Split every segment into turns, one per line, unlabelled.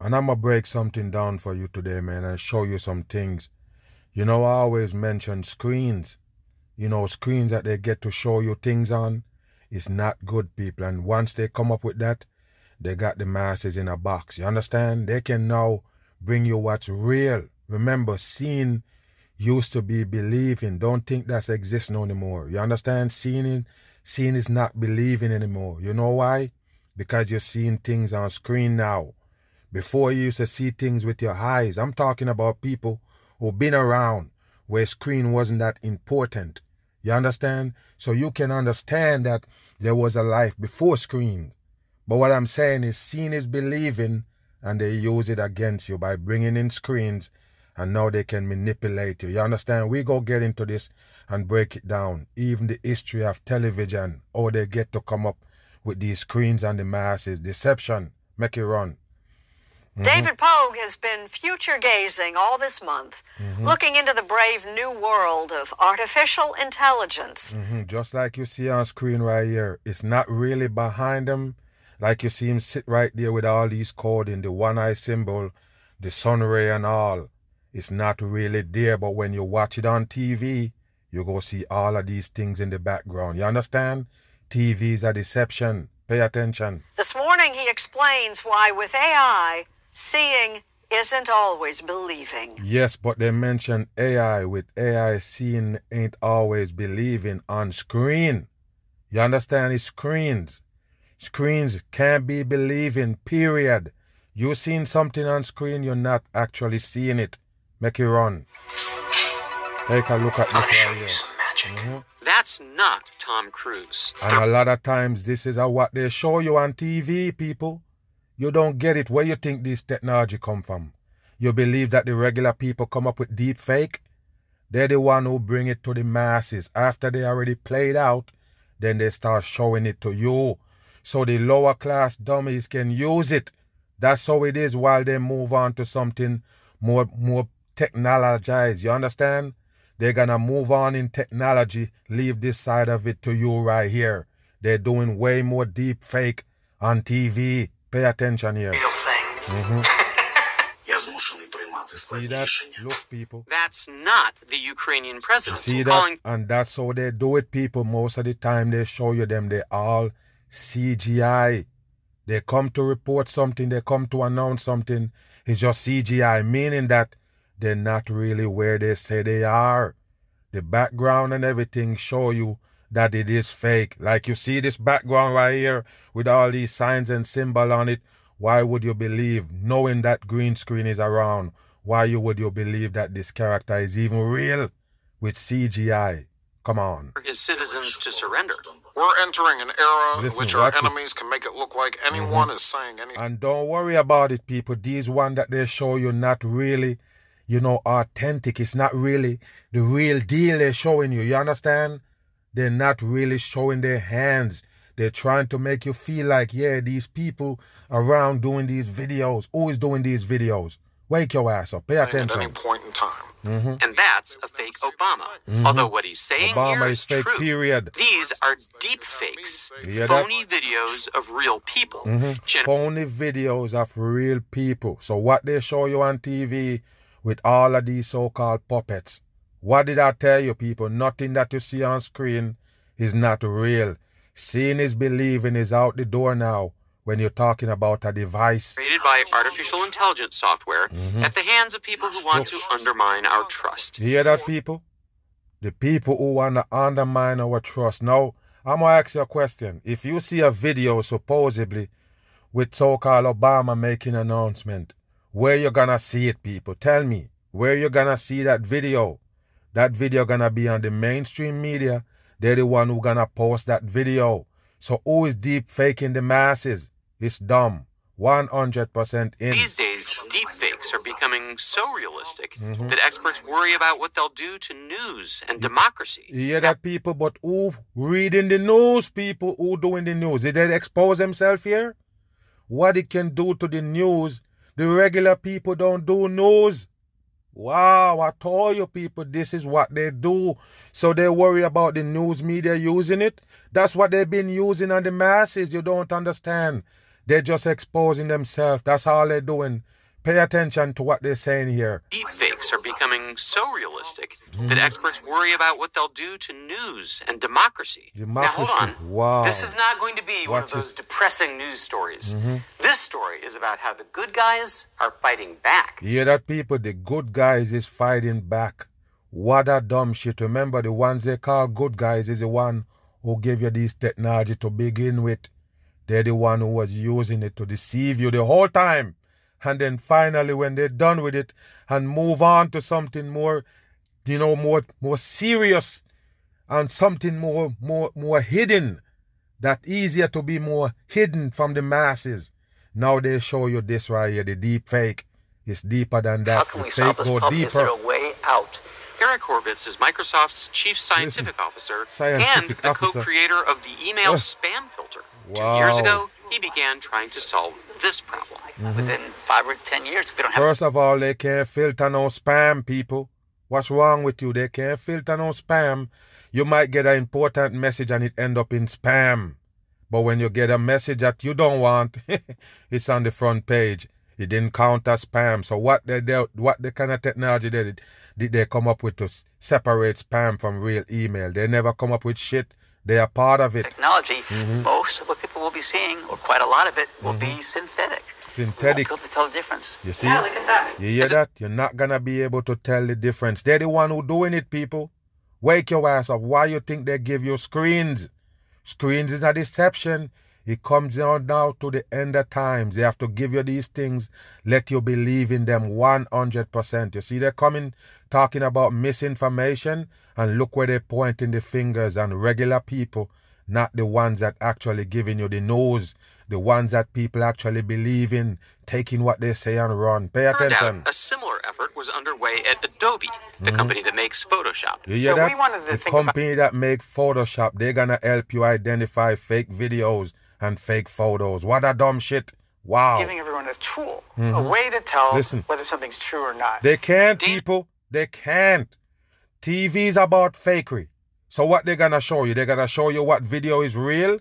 And I'm gonna break something down for you today, man, and show you some things. You know, I always mention screens. You know, screens that they get to show you things on. It's not good, people. And once they come up with that, they got the masses in a box. You understand? They can now bring you what's real. Remember, seeing used to be believing. Don't think that's exists no anymore. You understand? Seeing, seeing is not believing anymore. You know why? Because you're seeing things on screen now. Before you used to see things with your eyes. I'm talking about people who've been around where screen wasn't that important. You understand? So you can understand that there was a life before screen. But what I'm saying is seeing is believing and they use it against you by bringing in screens and now they can manipulate you. You understand? We go get into this and break it down. Even the history of television, how they get to come up with these screens and the masses. Deception, make it run.
David Pogue has been future gazing all this month, looking into the brave new world of artificial intelligence.
hmm Just like you see on screen right here, it's not really behind him. Like you see him sit right there with all these coding, the one eye symbol, the sun ray and all. It's not really there, but when you watch it on TV, you go see all of these things in the background. You understand? TV is a deception. Pay attention.
This morning, he explains why, with AI, seeing isn't always believing.
Yes, but they mention AI with AI seeing ain't always believing on screen. You understand? It's screens. Screens can't be believing, period. You seen something on screen, you're not actually seeing it. Make it run. Take a look at
I'll
this
show
right
you
here.
some magic.
Mhm.
That's not Tom Cruise.
And a lot of times, this is a, what they show you on TV, people. You don't get it. Where you think this technology come from? You believe that the regular people come up with deep fake? They're the one who bring it to the masses. After they already played out, then they start showing it to you. So the lower class dummies can use it. That's how it is while they move on to something more more technologized. You understand? They're gonna move on in technology, leave this side of it to you right here. They're doing way more deep fake on TV. Pay attention here.
Real thing.
Mm-hmm.
See that? Look, people.
That's not the Ukrainian president.
See that? And that's how they do it, people. Most of the time, they show you them. They all CGI. They come to report something. They come to announce something. It's just CGI, meaning that they're not really where they say they are. The background and everything show you that it is fake. Like you see this background right here with all these signs and symbol on it. Why would you believe, knowing that green screen is around, why you would you believe that this character is even real with CGI? Come on.
his citizens to surrender.
We're entering an era in
Listen,
which our
watch this.
enemies can make it look like mm-hmm. anyone is saying anything.
And don't worry about it, people. These one that they show you not really, you know, authentic. It's not really the real deal they're showing you. You understand? They're not really showing their hands. They're trying to make you feel like, yeah, these people around doing these videos. always doing these videos? Wake your ass up. Pay attention.
at
attention.
any point in time.
And that's a fake Obama. Although what he's saying
Mm-hmm. Obama
here
is
is
fake,
true.
period.
These are deep fakes,
You hear that?
phony videos of real people.
Mm-hmm.
Gen-
phony videos of real people. So what they show you on TV with all of these so-called puppets. What did I tell you, people? Nothing that you see on screen is not real. Seeing is believing is out the door now when you're talking about a device.
created by artificial intelligence software
Mm-hmm.
at the hands of people who want to undermine our trust.
You hear that, people? The people who want to undermine our trust. Now, I'm going to ask you a question. If you see a video supposedly with so-called Obama making announcement, where you going to see it, people? Tell me. Where you going to see that video? That video to be on the mainstream media. They're the one who to post that video. So who is deep faking the masses? It's dumb. 100% in.
These days, deepfakes are becoming so realistic
Mm-hmm.
that experts worry about what they'll do to news and democracy.
You hear that, people? But who reading the news, people? Who doing the news? Did they expose themselves here? What it can do to the news? The regular people don't do news. Wow, I told you people, this is what they do. So they worry about the news media using it. That's what they've been using on the masses. You don't understand. They're just exposing themselves. That's all they're doing. Pay attention to what they're saying here.
Deepfakes are becoming so realistic
Mm-hmm.
that experts worry about what they'll do to news and democracy.
Democracy.
Now, hold on.
Wow.
This is not going to be one of those
it. Mm-hmm.
depressing news stories. This story is about how the good guys are fighting back.
You hear that, people? The good guys is fighting back. What a dumb shit. Remember, the ones they call good guys is the one who gave you this technology to begin with. They're the one who was using it to deceive you the whole time. And then finally, when they're done with it and move on to something more, you know, more more serious and something more more more hidden, that easier to be more hidden from the masses. Now they show you this right here, the deep fake. It's deeper than that.
How can
the
we
fake
solve this
go
problem? Is there a way out?
Eric Horvitz is Microsoft's chief scientific officer and the
officer.
co-creator of the email
Ugh.
spam filter. Two years ago, he began trying to solve this problem. Mm-hmm.
Within five or ten years, if we don't have
First of all, they can't filter no spam, people. What's wrong with you? They can't filter no spam. You might get an important message and it end up in spam. But when you get a message that you don't want, it's on the front page. It didn't count as spam. So what they, they what the kind of technology they did, did they come up with to separate spam from real email? They never come up with shit. They are part of it.
technology,
Mm-hmm.
most of what people will be seeing, or quite a lot of it, will be synthetic. We won't
Synthetic.
be able to tell the difference.
You see?
Yeah, look at that.
You hear that? You're not gonna be able to tell the difference. They're the one who doing it, people. Wake your ass up. Why you think they give you screens? Screens is a deception. It comes down now to the end of times. They have to give you these things, let you believe in them 100%. You see, they're coming talking about misinformation, and look where they're pointing the fingers on regular people, not the ones that actually giving you the news, the ones that people actually believe in, taking what they say and run. Pay attention.
out a similar effort was underway at Adobe, the company that makes Photoshop.
You hear
So
that?
we wanted to
the
think about-
company that make Photoshop, they're gonna help you identify fake videos and fake photos. What a dumb shit. Wow.
giving everyone a tool, a way to tell
Mm-hmm. Listen.
whether something's true or not.
They can't,
Dan-
people. They can't. TV's about fakery. So what they're gonna show you? They're gonna show you what video is real?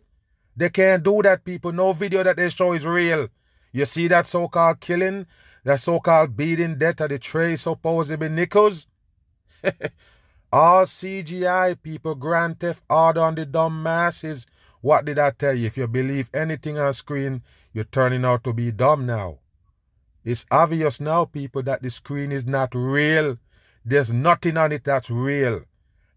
They can't do that, people. No video that they show is real. You see that so-called killing, that so-called beating death of the Trey supposedly Nichols? All CGI people, Grand Theft Auto on the dumb masses. What did I tell you? If you believe anything on screen, you're turning out to be dumb now. It's obvious now, people, that the screen is not real. There's nothing on it that's real.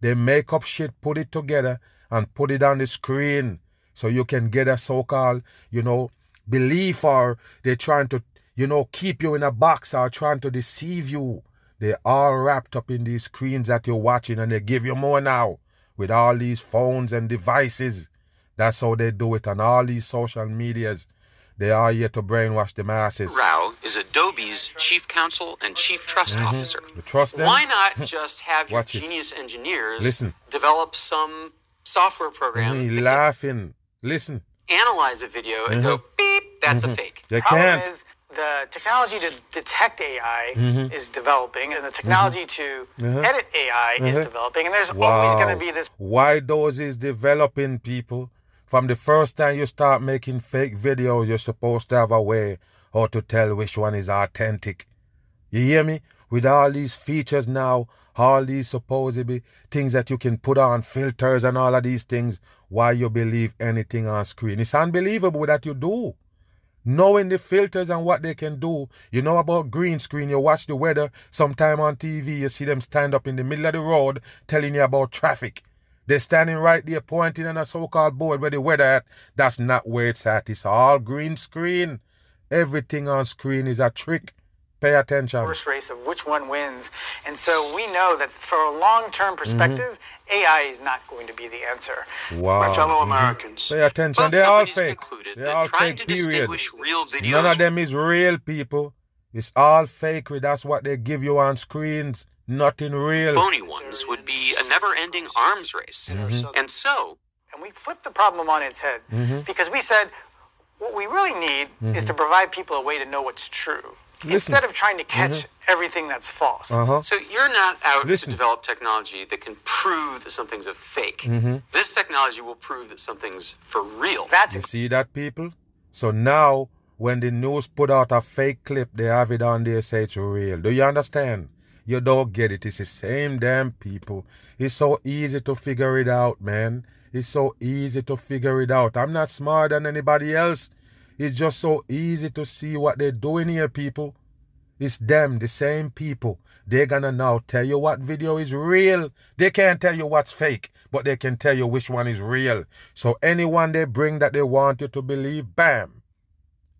They make up shit, put it together, and put it on the screen so you can get a so called, you know, belief or they're trying to, you know, keep you in a box or trying to deceive you. They're all wrapped up in these screens that you're watching and they give you more now with all these phones and devices. That's how they do it on all these social medias. They are here to brainwash the masses.
Rao is Adobe's chief counsel and chief trust mm-hmm. officer.
You trust them?
Why not just have your
this.
genius engineers
Listen.
develop some software program, mm-hmm. can
laughing. Listen,
analyze a video and go mm-hmm. beep, that's a fake.
they
Problem
can't.
is the technology to detect AI
Mm-hmm.
is developing, and the technology to edit AI is
Uh-huh.
developing, and there's always going to be this
Why those is developing people? From the first time you start making fake videos, you're supposed to have a way how to tell which one is authentic. You hear me? With all these features now, all these supposedly things that you can put on, filters and all of these things, why you believe anything on screen? It's unbelievable that you do. Knowing the filters and what they can do, you know about green screen, you watch the weather sometime on TV, you see them stand up in the middle of the road telling you about traffic. They're standing right there pointing on a so-called board where the weather at. That's not where it's at. It's all green screen. Everything on screen is a trick. Pay attention.
Horse race of which one wins. And so we know that for a long term perspective, mm-hmm. AI is not going to be the answer.
Wow.
My fellow mm-hmm. Americans.
Pay attention.
Both
They're all fake.
concluded
They're all
trying
fake,
to
period.
distinguish real videos.
None of them is real, people. It's all fakery. That's what they give you on screens. Nothing real.
Phony ones would be a never ending arms race.
Mm-hmm.
And so,
And we flipped the problem on its head
Mm-hmm.
because we said what we really need is to provide people a way to know what's true instead of trying to catch everything that's false.
Uh-huh.
so you're not out
Listen.
to develop technology that can prove that something's a fake.
Mm-hmm.
This technology will prove that something's for real.
That's
You see that, people? So now, when the news put out a fake clip, they have it on there, say it's real. Do you understand? You don't get it. It's the same damn people. It's so easy to figure it out, man. It's so easy to figure it out. I'm not smarter than anybody else. It's just so easy to see what they're doing here, people. It's them, the same people. They're gonna now tell you what video is real. They can't tell you what's fake, but they can tell you which one is real. So anyone they bring that they want you to believe, bam.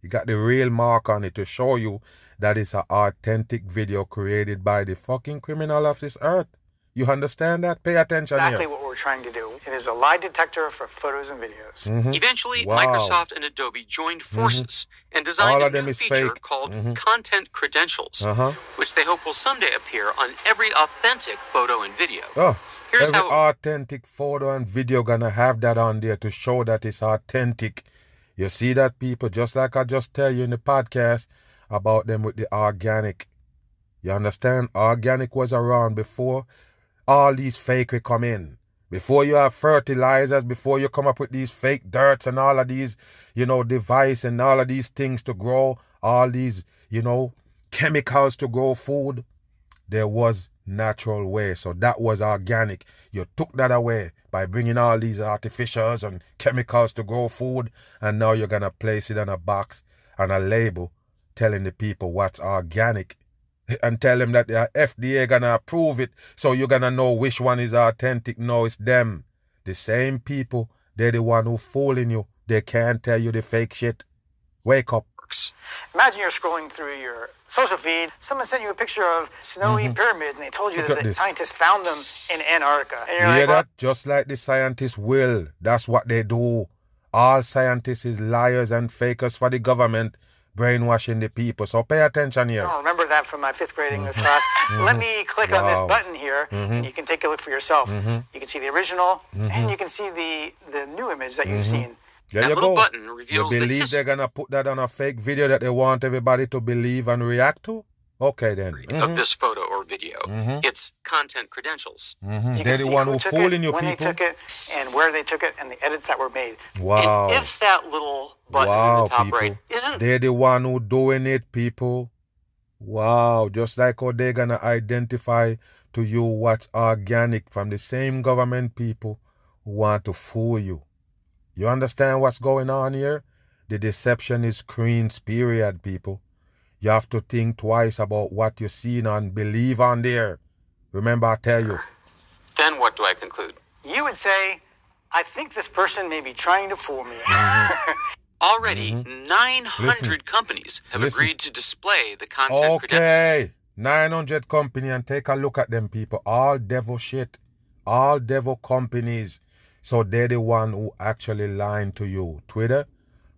You got the real mark on it to show you that it's an authentic video created by the fucking criminal of this earth. You understand that? Pay attention
exactly
here.
what we're trying to do. It is a lie detector for photos and videos.
Eventually,
Mm-hmm. Wow. Mm-hmm.
Microsoft and Adobe joined forces and designed
All
a new feature
fake.
called
Mhm.
Content Credentials,
Uh-huh.
which they hope will someday appear on every authentic photo and video.
Oh,
Here's
every
how-
authentic photo and video gonna have that on there to show that it's authentic. You see that people, just like I just tell you in the podcast about them with the organic. You understand? Organic was around before all these fake will come in. Before you have fertilizers, before you come up with these fake dirts and all of these, you know, device and all of these things to grow, all these, you know, chemicals to grow food, there was natural way. So that was organic. You took that away by bringing all these artificials and chemicals to grow food, and now you're gonna place it on a box and a label telling the people what's organic and tell them that the FDA gonna approve it, so you're gonna know which one is authentic. No, it's them. The same people, they're the one who fooling you. They can't tell you the fake shit. Wake up.
Imagine you're scrolling through your social feed. Someone sent you a picture of snowy pyramids, and they told you
Mm-hmm. Look
that the
this.
scientists found them in Antarctica. And
You hear
like, well,
that? Just like the scientists will. That's what they do. All scientists is liars and fakers for the government, brainwashing the people. So pay attention here.
I don't remember that from my fifth grade English class. Let me click on this
Mm-hmm. Wow. Mm-hmm.
button here, and you can take a look for yourself. You can see the original, and you can see the the new image that you've
Mm-hmm.
seen.
There
That
you
little
go.
button
You
reveals the
believe
his-
they're gonna put that on a fake video that they want everybody to believe and react to? Okay then. Mhm.
of this photo or video. It's content credentials.
You
Mm-hmm. They're the one
who
who fooling
it,
you
when
people.
they took it, and where they took it, and the edits that were made.
Wow.
And if that little button
wow,
in the top
people.
right isn't
They're the one who doing it, people. Wow, just like how they're gonna identify to you what's organic from the same government people who want to fool you. You understand what's going on here? The deception is Queen's period, people. You have to think twice about what you're seeing and believe on there. Remember, I tell you.
then what do I conclude?
You would say, "I think this person may be trying to fool me."
Already, 900 companies have
Mm-hmm. Listen.
agreed to display the content credentials.
Okay. 900 company and take a look at them people. All devil shit. All devil companies. So they're the one who actually lying to you. Twitter,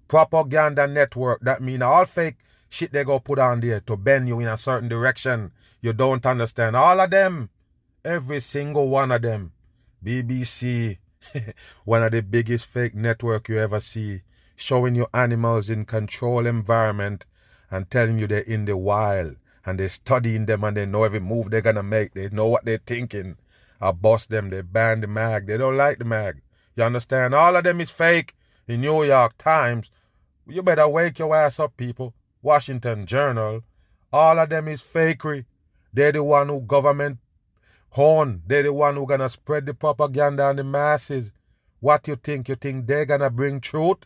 propaganda network. That mean all fake shit they go put on there to bend you in a certain direction. You don't understand. All of them. Every single one of them. BBC, one of the biggest fake network you ever see, showing you animals in control environment and telling you they're in the wild and they're studying them and they know every move they're gonna make. They know what they're thinking. I bust them, they ban the mag. They don't like the mag. You understand? All of them is fake. In New York Times, you better wake your ass up, people. Washington Journal, all of them is fakery. They're the one who government horn. They're the one who gonna spread the propaganda on the masses. What you think? You think they're gonna bring truth?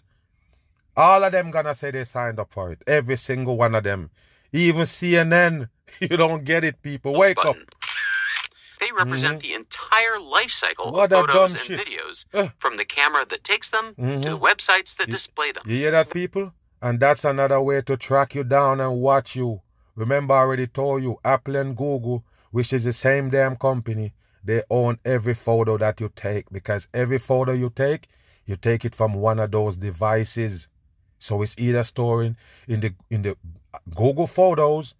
All of them gonna say they signed up for it. Every single one of them. Even CNN. You don't get it, people. Wake up.
They represent the entire life cycle
Mm-hmm. What
of photos and
shit.
videos,
Uh.
from the camera that takes them to the websites that display them.
You hear that, people? And that's another way to track you down and watch you Remember, I already told you, Apple and Google, which is the same damn company, they own every photo that you take because every photo you take, you take it from one of those devices. So it's either storing in the in the Google Photos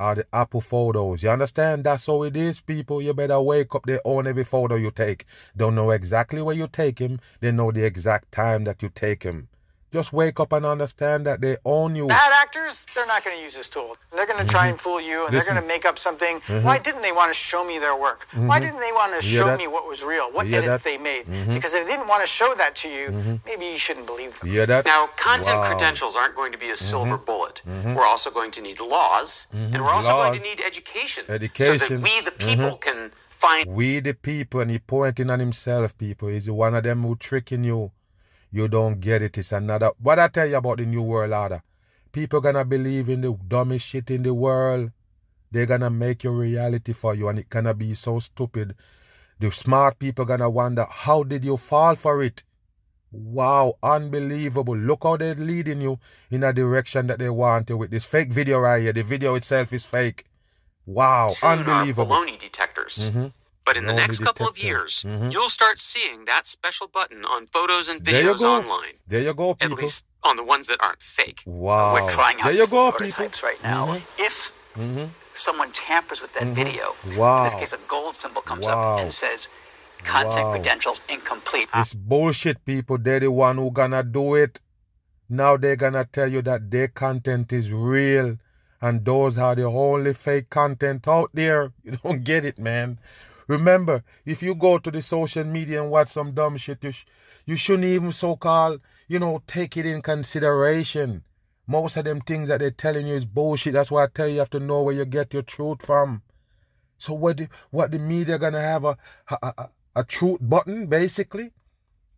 or the Apple Photos. You understand? That's how it is, people. You better wake up. They own every photo you take. Don't know exactly where you take him. They know the exact time that you take him. Just wake up and understand that they own you.
Bad actors, they're not going to use this tool. They're going to try and mm-hmm. fool you, and
Listen.
they're going to make up something. Mm-hmm. Why didn't they want to show me their work? Mm-hmm. Why didn't they want to show
that?
me what was real? What edits
that?
they made? Because if they didn't want to show that to you, maybe you shouldn't believe them.
You that?
Now, content
Wow. Mm-hmm.
credentials aren't going to be a silver bullet. We're also going to need laws, and we're also going to need education, so
Education. Mm-hmm.
that we, the people, can find
We the people, and he pointing at himself, people. He's one of them who tricking you. You don't get it. It's another. What I tell you about the New World Order? People gonna believe in the dumbest shit in the world. They're gonna make your reality for you, and it gonna be so stupid. The smart people gonna wonder, how did you fall for it? Wow, unbelievable. Look how they're leading you in a direction that they want you with this fake video right here. The video itself is fake. Wow,
tune uh, our
unbelievable.
baloney detectors. Mm-hmm. But in the next couple of
detector.
years,
Mhm.
you'll start seeing that special button on photos and
There you
videos
go.
online.
There you go, people.
At least on the ones that aren't fake.
Wow.
We're trying out
there you go,
different
people.
right now. Mm-hmm. If mm-hmm. someone tampers with that mm-hmm. video,
Wow.
in this case, a gold symbol comes
Wow.
up and says, "Content
Wow.
credentials incomplete."
It's bullshit, people. They're the one who gonna do it. Now they're gonna tell you that their content is real, and those are the only fake content out there. You don't get it, man. Remember, if you go to the social media and watch some dumb shit, you, sh- you shouldn't even so-called, you know, take it in consideration. Most of them things that they're telling you is bullshit. That's why I tell you, you have to know where you get your truth from. So what the, what the media gonna have a a, a, a truth button basically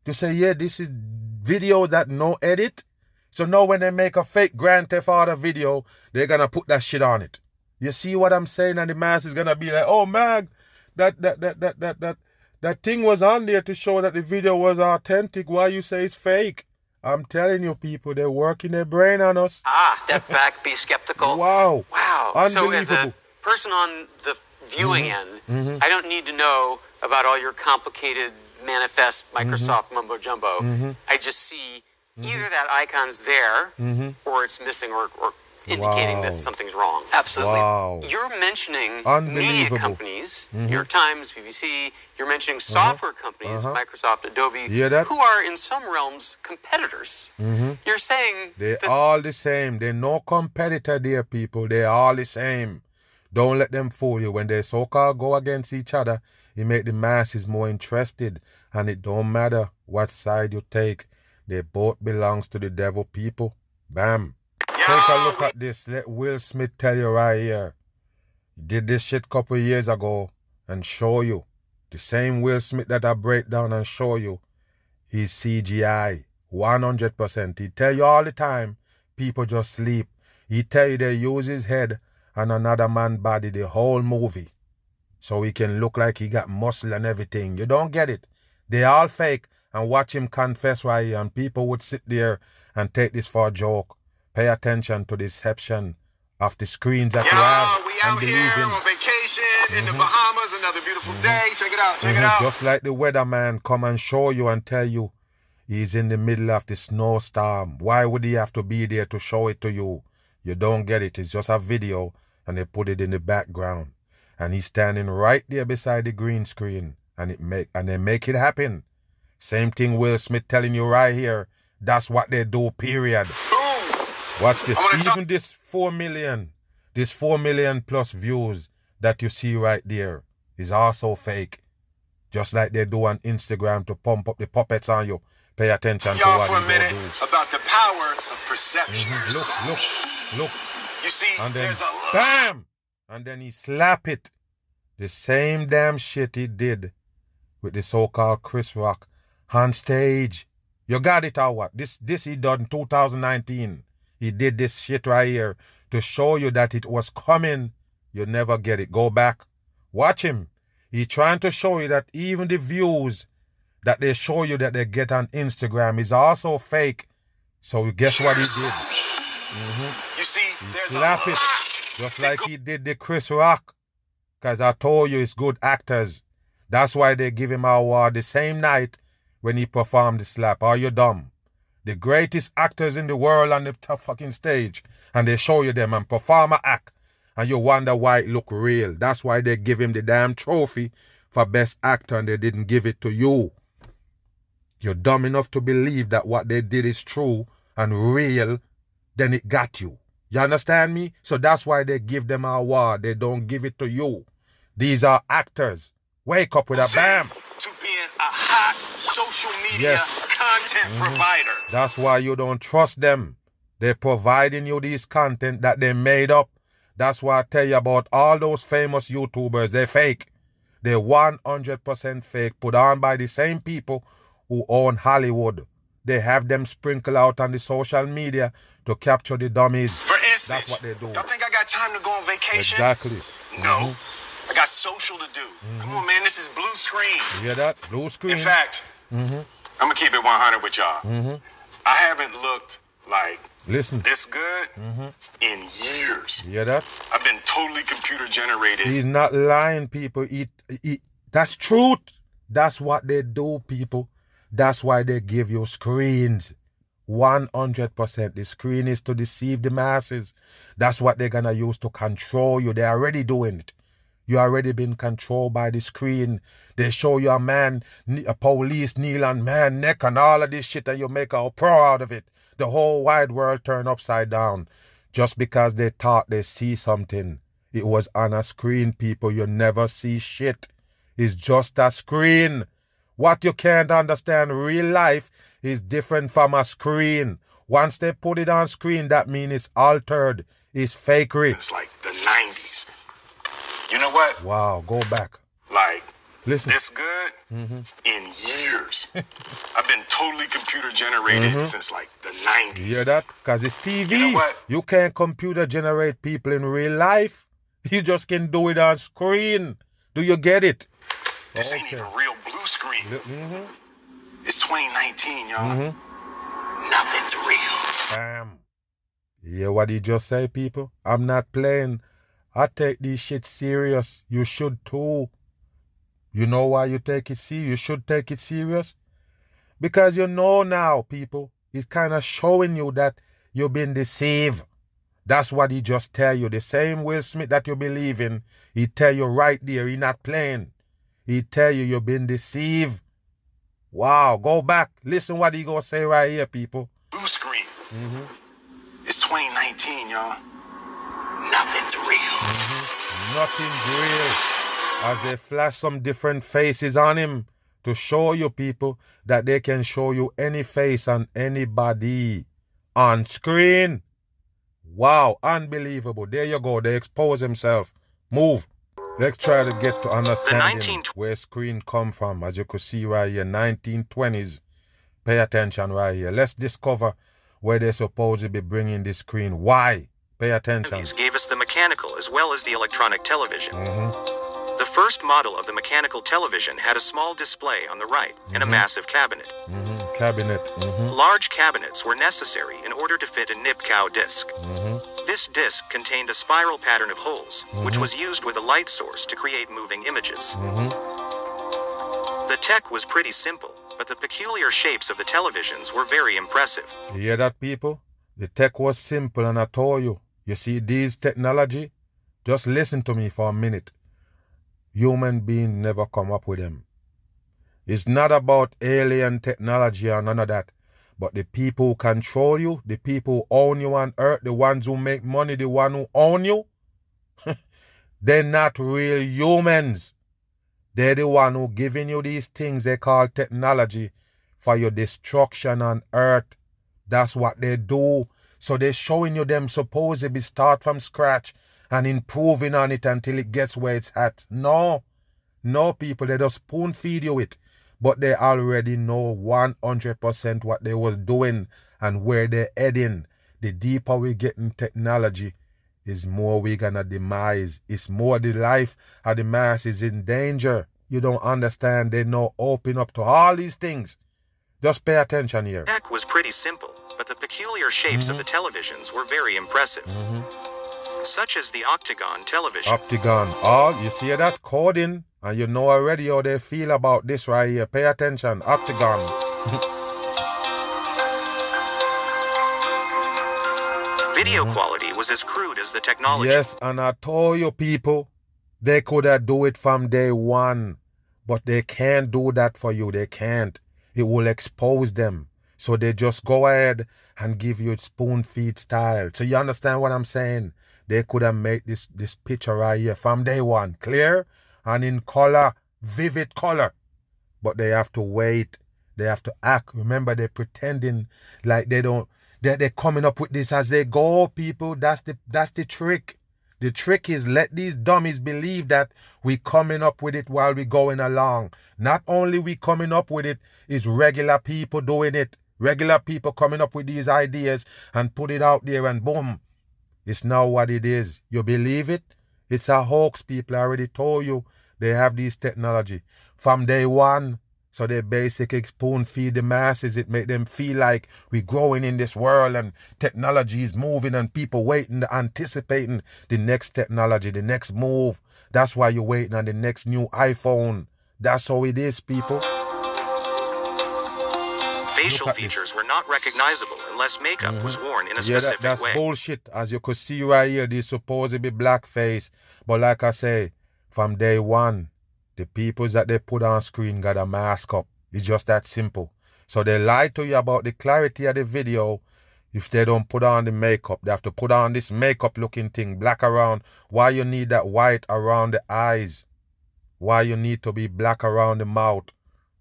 to say yeah this is video that no edit. So now when they make a fake Grand Theft Auto video, they're gonna put that shit on it. You see what I'm saying? And the mass is gonna be like, oh man, that that that that that that that thing was on there to show that the video was authentic. Why you say it's fake? I'm telling you, people, they're working their brain on us.
Ah, step back, be skeptical.
Wow.
Wow. So as a person on the viewing
Mm-hmm.
end, I don't need to know about all your complicated manifest
Mm-hmm.
Microsoft mumbo jumbo. I just see
Mm-hmm.
either that icon's there or it's missing or, or indicating
Wow.
that something's wrong.
Absolutely.
Wow.
You're mentioning media
Unbelievable. Mm-hmm.
companies, New York Times, BBC. You're mentioning software companies,
uh-huh.
Microsoft, Adobe,
You that? Mm-hmm.
who are in some realms competitors. You're saying
They're
that
all the same. They're no competitor dear people. They're all the same. Don't let them fool you. When they so-called go against each other, it make the masses more interested. And it don't matter what side you take. They both belongs to the devil people. Bam. Take a look at this. Let Will Smith tell you right here. He did this shit couple years ago and show you. The same Will Smith that I break down and show you is CGI. 100%. He tell you all the time, people just sleep. He tell you they use his head and another man body the whole movie. So he can look like he got muscle and everything. You don't get it. They all fake and watch him confess right here and people would sit there and take this for a joke. Pay attention to the deception of the screens that you
Yo,
have
we
and
out here
in.
on vacation in the Bahamas. Another beautiful day. Check it out. Check it
Mhm.
out.
Just like the weatherman come and show you and tell you he's in the middle of the snowstorm. Why would he have to be there to show it to you? You don't get it. It's just a video and they put it in the background. And he's standing right there beside the green screen and it make and they make it happen. Same thing Will Smith telling you right here. That's what they do, period. Watch this.
Wanna talk-
Even this four million, this four million plus views that you see right there is also fake. Just like they do on Instagram to pump up the puppets on you. Pay attention to
Y'all
what
for a minute
do.
about the power of perception. Mm-hmm.
Look, look, look.
You see,
And then
there's a lot.
bam! And then he slap it. The same damn shit he did with the so-called Chris Rock on stage. You got it or what? This this he done in 2019. He did this shit right here to show you that it was coming. You never get it. Go back. Watch him. He trying to show you that even the views that they show you that they get on Instagram is also fake. So guess what he did? Mm-hmm.
You see, a
slap it. Just like he did the Chris Rock. Because I told you it's good actors. That's why they give him an award the same night when he performed the slap. Are you dumb? The greatest actors in the world on the top fucking stage. And they show you them and perform a act. And you wonder why it look real. That's why they give him the damn trophy for best actor and they didn't give it to you. You're dumb enough to believe that what they did is true and real, then it got you. You understand me? So that's why they give them an award. They don't give it to you. These are actors. Wake up with a bam.
A hot social media yes. content mm-hmm. provider.
That's why you don't trust them. They're providing you these content that they made up. That's why I tell you about all those famous YouTubers. They're fake. They're 100% fake, put on by the same people who own Hollywood. They have them sprinkle out on the social media to capture the dummies.
For instance,
that's what they do.
Y'all think I got time to go on vacation?
Exactly.
No. Mm-hmm. I got social to do. Mm-hmm. Come on, man. This is blue screen.
You hear that? Blue screen.
In fact, mm-hmm. I'm gonna keep it 100 with y'all.
Mm-hmm.
I haven't looked like
Listen.
this good
Mm-hmm.
in years.
You hear that?
I've been totally computer generated.
He's not lying, people. He, he, that's truth. That's what they do, people. That's why they give you screens. 100%. The screen is to deceive the masses. That's what they're going to use to control you. They're already doing it. You already been controlled by the screen. They show you a man, a police kneel on man neck and all of this shit and you make a pro out of it. The whole wide world turn upside down. Just because they thought they see something. It was on a screen, people. You never see shit. It's just a screen. What you can't understand, real life is different from a screen. Once they put it on screen, that means it's altered. It's fakery.
It's like the 90s. You know what?
Wow, go back.
Like,
Listen.
this good
Mm-hmm.
in years. I've been totally computer generated
Mhm.
since like the 90s.
You hear that? Because it's TV.
You know?
You can't computer generate people in real life. You just can do it on screen. Do you get it?
This ain't even real blue screen.
Mm-hmm.
It's 2019, y'all.
Mm-hmm.
Nothing's real.
Damn. You hear what he just say, people? I'm not playing. I take this shit serious. You should too. You know why you take it serious? You should take it serious. Because you know now, people, he's kind of showing you that you've been deceived. That's what he just tell you. The same Will Smith that you believe in, he tell you right there, he not playing. He tell you you've been deceived. Wow, go back. Listen what he gonna say right here, people.
Blue screen.
Mm-hmm.
It's 2019, y'all. Nothing's real.
Nothing's real. As they flash some different faces on him to show you people that they can show you any face on anybody on screen. Wow, unbelievable. There you go. They expose himself. Move. Let's try to get to understanding
19
where screen come from. As you could see right here, 1920s. Pay attention right here. Let's discover where they're supposed to be bringing this screen. Why? Pay attention.
These gave us the mechanical as well as the electronic television.
Mm-hmm.
The first model of the mechanical television had a small display on the right and a massive cabinet.
Mm-hmm. Cabinet. Mm-hmm.
Large cabinets were necessary in order to fit a Nipkow disc.
Mm-hmm.
This disc contained a spiral pattern of holes, which was used with a light source to create moving images.
Mm-hmm.
The tech was pretty simple, but the peculiar shapes of the televisions were very impressive.
You hear that, people? The tech was simple, and I told you. You see, these technology, just listen to me for a minute. Human being never come up with them. It's not about alien technology or none of that. But the people who control you, the people who own you on earth, the ones who make money, the one who own you, they're not real humans. They're the one who giving you these things they call technology for your destruction on earth. That's what they do. So they're showing you them supposedly start from scratch and improving on it until it gets where it's at. No. No, people, they just spoon feed you it. But they already know 100% what they was doing and where they're heading. The deeper we get in technology, is more we gonna demise. It's more the life of the mass is in danger. You don't understand. They know open up to all these things. Just pay attention here.
Tech was pretty simple, peculiar shapes of the televisions were very impressive. such as the Octagon television.
Octagon. Oh, you see that coding? And you know already how they feel about this right here. Pay attention. Octagon.
Video mm-hmm. quality was as crude as the technology.
Yes, and I told you people, they could have do it from day one. But they can't do that for you. They can't. It will expose them. So they just go ahead and give you spoon feed style. So you understand what I'm saying? They could have made this, this picture right here from day one. Clear and in color, vivid color. But they have to wait. They have to act. Remember, they're pretending like they don't, they're, they're coming up with this as they go, people. That's the, that's the trick. The trick is let these dummies believe that we coming up with it while we going along. Not only we coming up with it, it's regular people doing it. Regular people coming up with these ideas and put it out there and boom. It's now what it is. You believe it? It's a hoax, people. I already told you they have these technology. From day one, so they basically spoon feed the masses. It make them feel like we're growing in this world and technology is moving and people waiting, anticipating the next technology, the next move. That's why you're waiting on the next new iPhone. That's how it is, people.
Facial features were not recognizable unless makeup mm-hmm. was worn in a yeah, specific
that, that's
way.
bullshit. As you could see right here, this supposed to be blackface. But like I say, from day one, the peoples that they put on screen got a mask up. It's just that simple. So they lie to you about the clarity of the video. If they don't put on the makeup, they have to put on this makeup looking thing, black around. Why you need that white around the eyes? Why you need to be black around the mouth?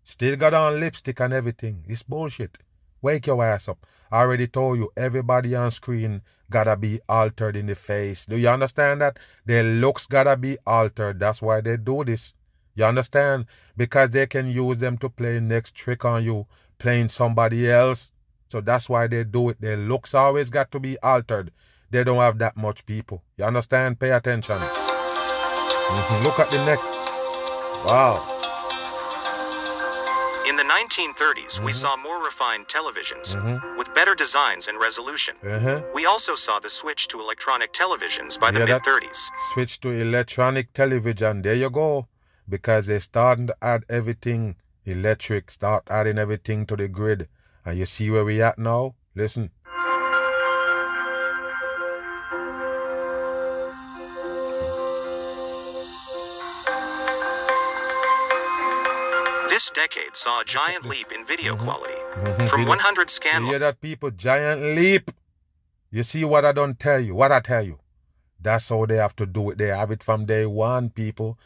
Still got on lipstick and everything. It's bullshit. Wake your ass up. I already told you, everybody on screen gotta be altered in the face. Do you understand that? Their looks gotta be altered. That's why they do this. You understand? Because they can use them to play next trick on you, playing somebody else. So that's why they do it. Their looks always got to be altered. They don't have that much people. You understand? Pay attention. Look at the neck. Wow.
In the 1930s, mm-hmm. we saw more refined televisions mm-hmm. with better designs and resolution. Uh-huh. We also saw the switch to electronic televisions by the mid 30s.
Switch to electronic television. There you go because they're starting to add everything electric, start adding everything to the grid. And you see where we at now? Listen.
Saw a giant leap in video mm-hmm. quality. Mm-hmm. From 100 scan.
You hear that, people? Giant leap. You see what I don't tell you? What I tell you? That's how they have to do it. They have it from day one, people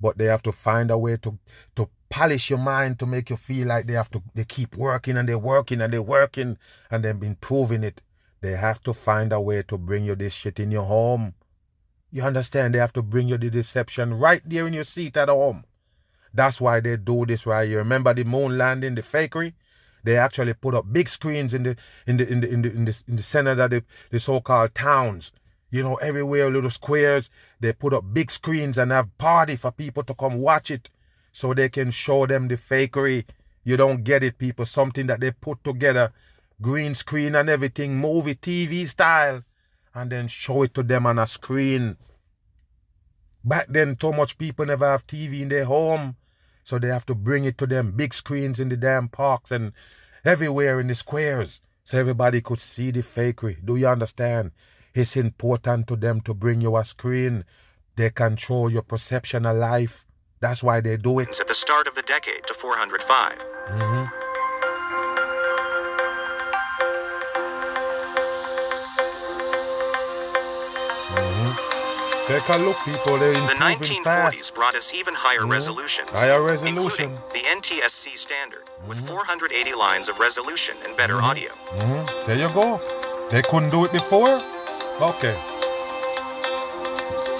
but they have to find a way to to polish your mind to make you feel like they have to they keep working and they're working and they're working and they've been proving it. They have to find a way to bring you this shit in your home. You understand? They have to bring you the deception right there in your seat at home. That's why they do this right here. Remember the moon landing, the fakery? They actually put up big screens in the in the in the in the in the, in the center of the, the so-called towns you know, everywhere, little squares, they put up big screens and have party for people to come watch it so they can show them the fakery. You don't get it, people. Something that they put together, green screen and everything, movie, TV style, and then show it to them on a screen. Back then, too much people never have TV in their home, so they have to bring it to them. Big screens in the damn parks and everywhere in the squares, so everybody could see the fakery. Do you understand? It's important to them to bring you a screen. They control your perception of life. That's why they do it.
At the start of the decade to 405. Mm-hmm.
Mm-hmm. Take a look, people.
The 1940s
fast.
brought us even higher mm-hmm. resolutions,
higher resolution,
including the NTSC standard with mm-hmm. 480 lines of resolution and better mm-hmm. audio.
Mm-hmm. There you go. They couldn't do it before. Okay.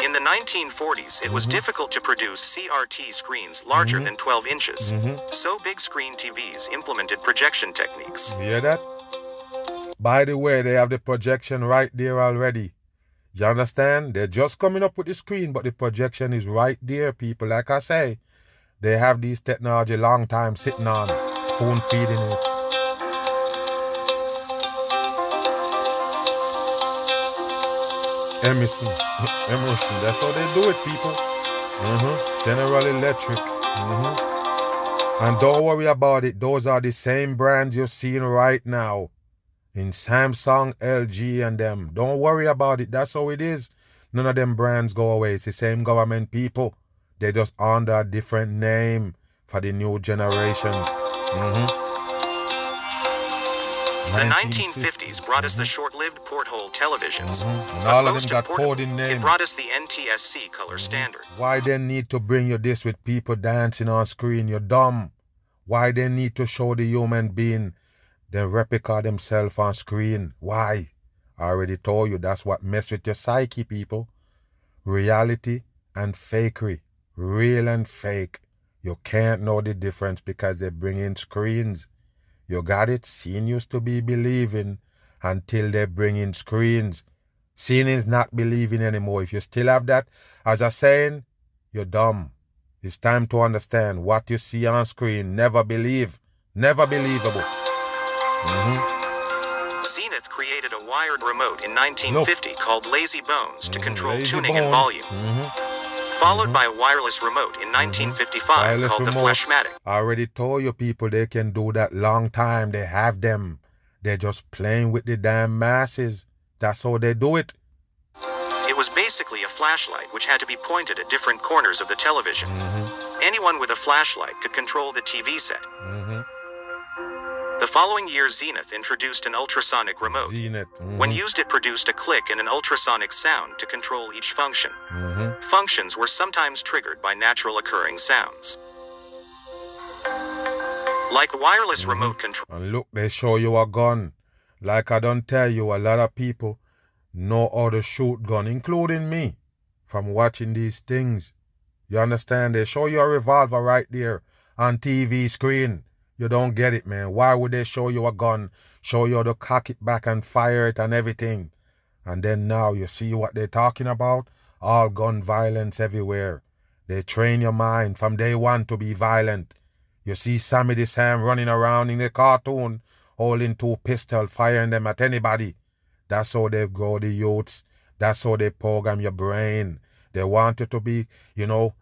In the 1940s, it was mm-hmm. difficult to produce CRT screens larger mm-hmm. than 12 inches. Mm-hmm. So big screen TVs implemented projection techniques.
You hear that? By the way, they have the projection right there already. You understand? They're just coming up with the screen, but the projection is right there, people. Like I say, they have these technology long time sitting on, spoon feeding it. Emerson. Emerson. That's how they do it, people. Mm-hmm. General Electric. Mm-hmm. And don't worry about it. Those are the same brands you're seeing right now in Samsung, LG, and them. Don't worry about it. That's how it is. None of them brands go away. It's the same government people. They just under a different name for the new generations. Mm-hmm.
The 1950s brought us the short-lived porthole televisions.
Mm-hmm. And all of them got coding names.
It brought us the NTSC color mm-hmm. standard.
Why they need to bring you this with people dancing on screen? You're dumb. Why they need to show the human being the replica themselves on screen? Why? I already told you that's what mess with your psyche, people. Reality and fakery. Real and fake. You can't know the difference because they bring in screens. You got it? Seeing used to be believing until they bring in screens. Seeing is not believing anymore. If you still have that as a saying, you're dumb. It's time to understand what you see on screen. Never believe. Never believable.
Mm-hmm. Zenith created a wired remote in 1950 Look. called Lazy Bones to mm-hmm. control Lazy tuning Bones. and volume. Mm-hmm followed mm-hmm. by a wireless remote in 1955 mm-hmm. wireless called remote. the Flashmatic.
I already told you people they can do that long time. They have them. They're just playing with the damn masses. That's how they do it.
It was basically a flashlight which had to be pointed at different corners of the television. Mm-hmm. Anyone with a flashlight could control the TV set. Mm-hmm. The following year, Zenith introduced an ultrasonic remote.
Zenith. Mm-hmm.
When used, it produced a click and an ultrasonic sound to control each function. Mm-hmm. Functions were sometimes triggered by natural occurring sounds. Like wireless mm-hmm. remote control.
And look, they show you a gun. Like I don't tell you, a lot of people know how to shoot gun, including me, from watching these things. You understand? They show you a revolver right there on TV screen. You don't get it, man. Why would they show you a gun, show you how to cock it back and fire it and everything? And then now you see what they're talking about? All gun violence everywhere. They train your mind from day one to be violent. You see Sammy the Sam running around in the cartoon, holding two pistols, firing them at anybody. That's how they grow the youths. That's how they program your brain. They want you to be, you know,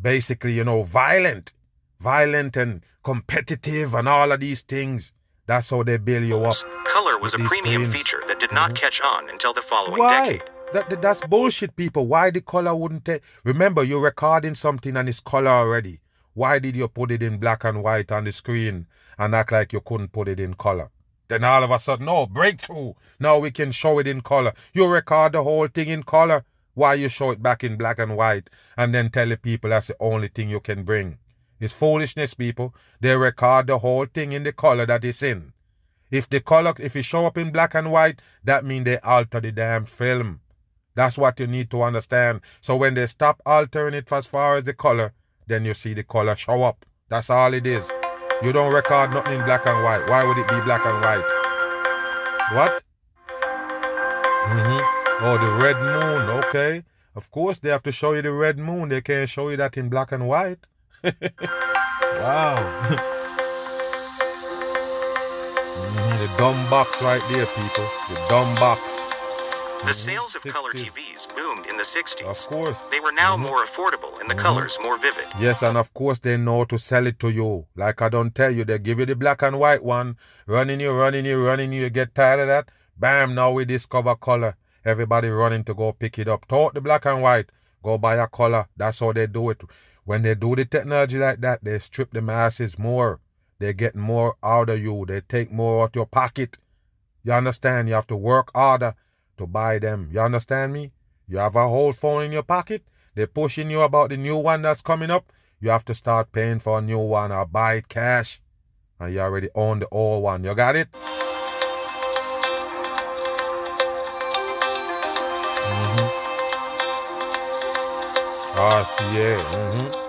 basically, you know, violent. Violent and competitive and all of these things. That's how they build you up.
Color was a premium screens. feature that did not mm-hmm. catch on until the following Why? decade.
That, that, that's bullshit, people. Why the color wouldn't take? Remember, you're recording something and it's color already. Why did you put it in black and white on the screen and act like you couldn't put it in color? Then all of a sudden, no, breakthrough. Now we can show it in color. You record the whole thing in color. Why you show it back in black and white and then tell the people that's the only thing you can bring? It's foolishness, people. They record the whole thing in the color that it's in. If the color, if it show up in black and white, that means they alter the damn film. That's what you need to understand. So when they stop altering it as far as the color, then you see the color show up. That's all it is. You don't record nothing in black and white. Why would it be black and white? What? Mm-hmm. Oh, the red moon. Okay. Of course, they have to show you the red moon. They can't show you that in black and white. Wow. the dumb box right there, people. The dumb box.
The sales of 60. color TVs boomed in the 60s.
Of course.
They were now mm-hmm. more affordable and the mm-hmm. colors more vivid.
Yes, and of course they know to sell it to you. Like I don't tell you, they give you the black and white one, running you, running you, running you, you get tired of that. Bam, now we discover color. Everybody running to go pick it up. Talk the black and white. Go buy a color. That's how they do it. When they do the technology like that, they strip the masses more. They get more out of you. They take more out your pocket. You understand? You have to work harder to buy them. You understand me? You have a whole phone in your pocket. They're pushing you about the new one that's coming up. You have to start paying for a new one or buy it cash. And you already own the old one. You got it? RCA. Mm-hmm.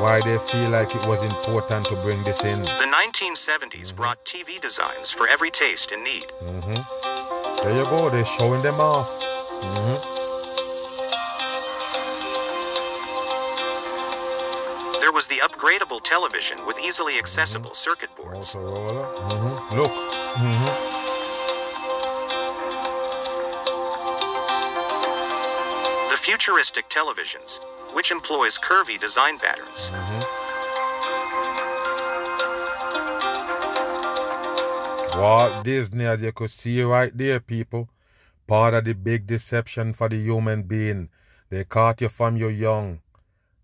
why they feel like it was important to bring this in.
The 1970s mm-hmm. brought TV designs for every taste and need.
Mm-hmm. There you go, they're showing them off. Mm-hmm.
There was the upgradable television with easily accessible mm-hmm. circuit boards.
Mm-hmm. Look. Mm-hmm.
The futuristic televisions which employs curvy design patterns. Mm-hmm.
Walt Disney, as you could see right there, people, part of the big deception for the human being. They caught you from your young.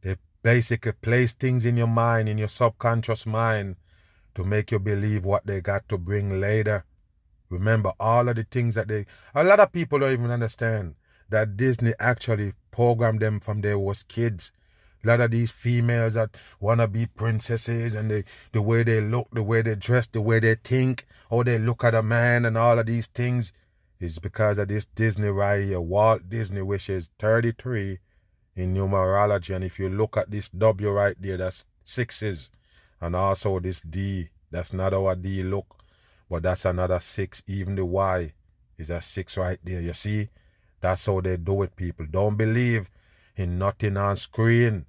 They basically place things in your mind, in your subconscious mind, to make you believe what they got to bring later. Remember all of the things that they a lot of people don't even understand that Disney actually programmed them from they was kids. A lot of these females that wanna be princesses and they the way they look, the way they dress, the way they think, how they look at a man and all of these things is because of this Disney right here, Walt Disney, which is 33 in numerology. And if you look at this W right there, that's sixes. And also this D, that's not our D look, but that's another six. Even the Y is a six right there. You see? That's how they do it, people. Don't believe in nothing on screen.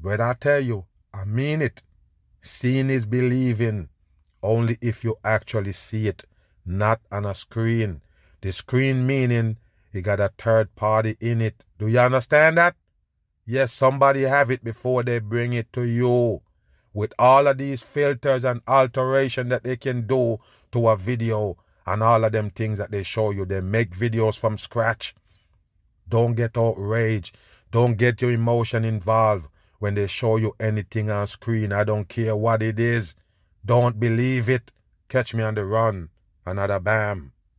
But I tell you, I mean it. Seeing is believing only if you actually see it, not on a screen. The screen meaning you got a third party in it. Do you understand that? Yes, somebody have it before they bring it to you. With all of these filters and alteration that they can do to a video and all of them things that they show you, they make videos from scratch. Don't get outraged. Don't get your emotion involved when they show you anything on screen. I don't care what it is. Don't believe it. Catch me on the run. Another bam.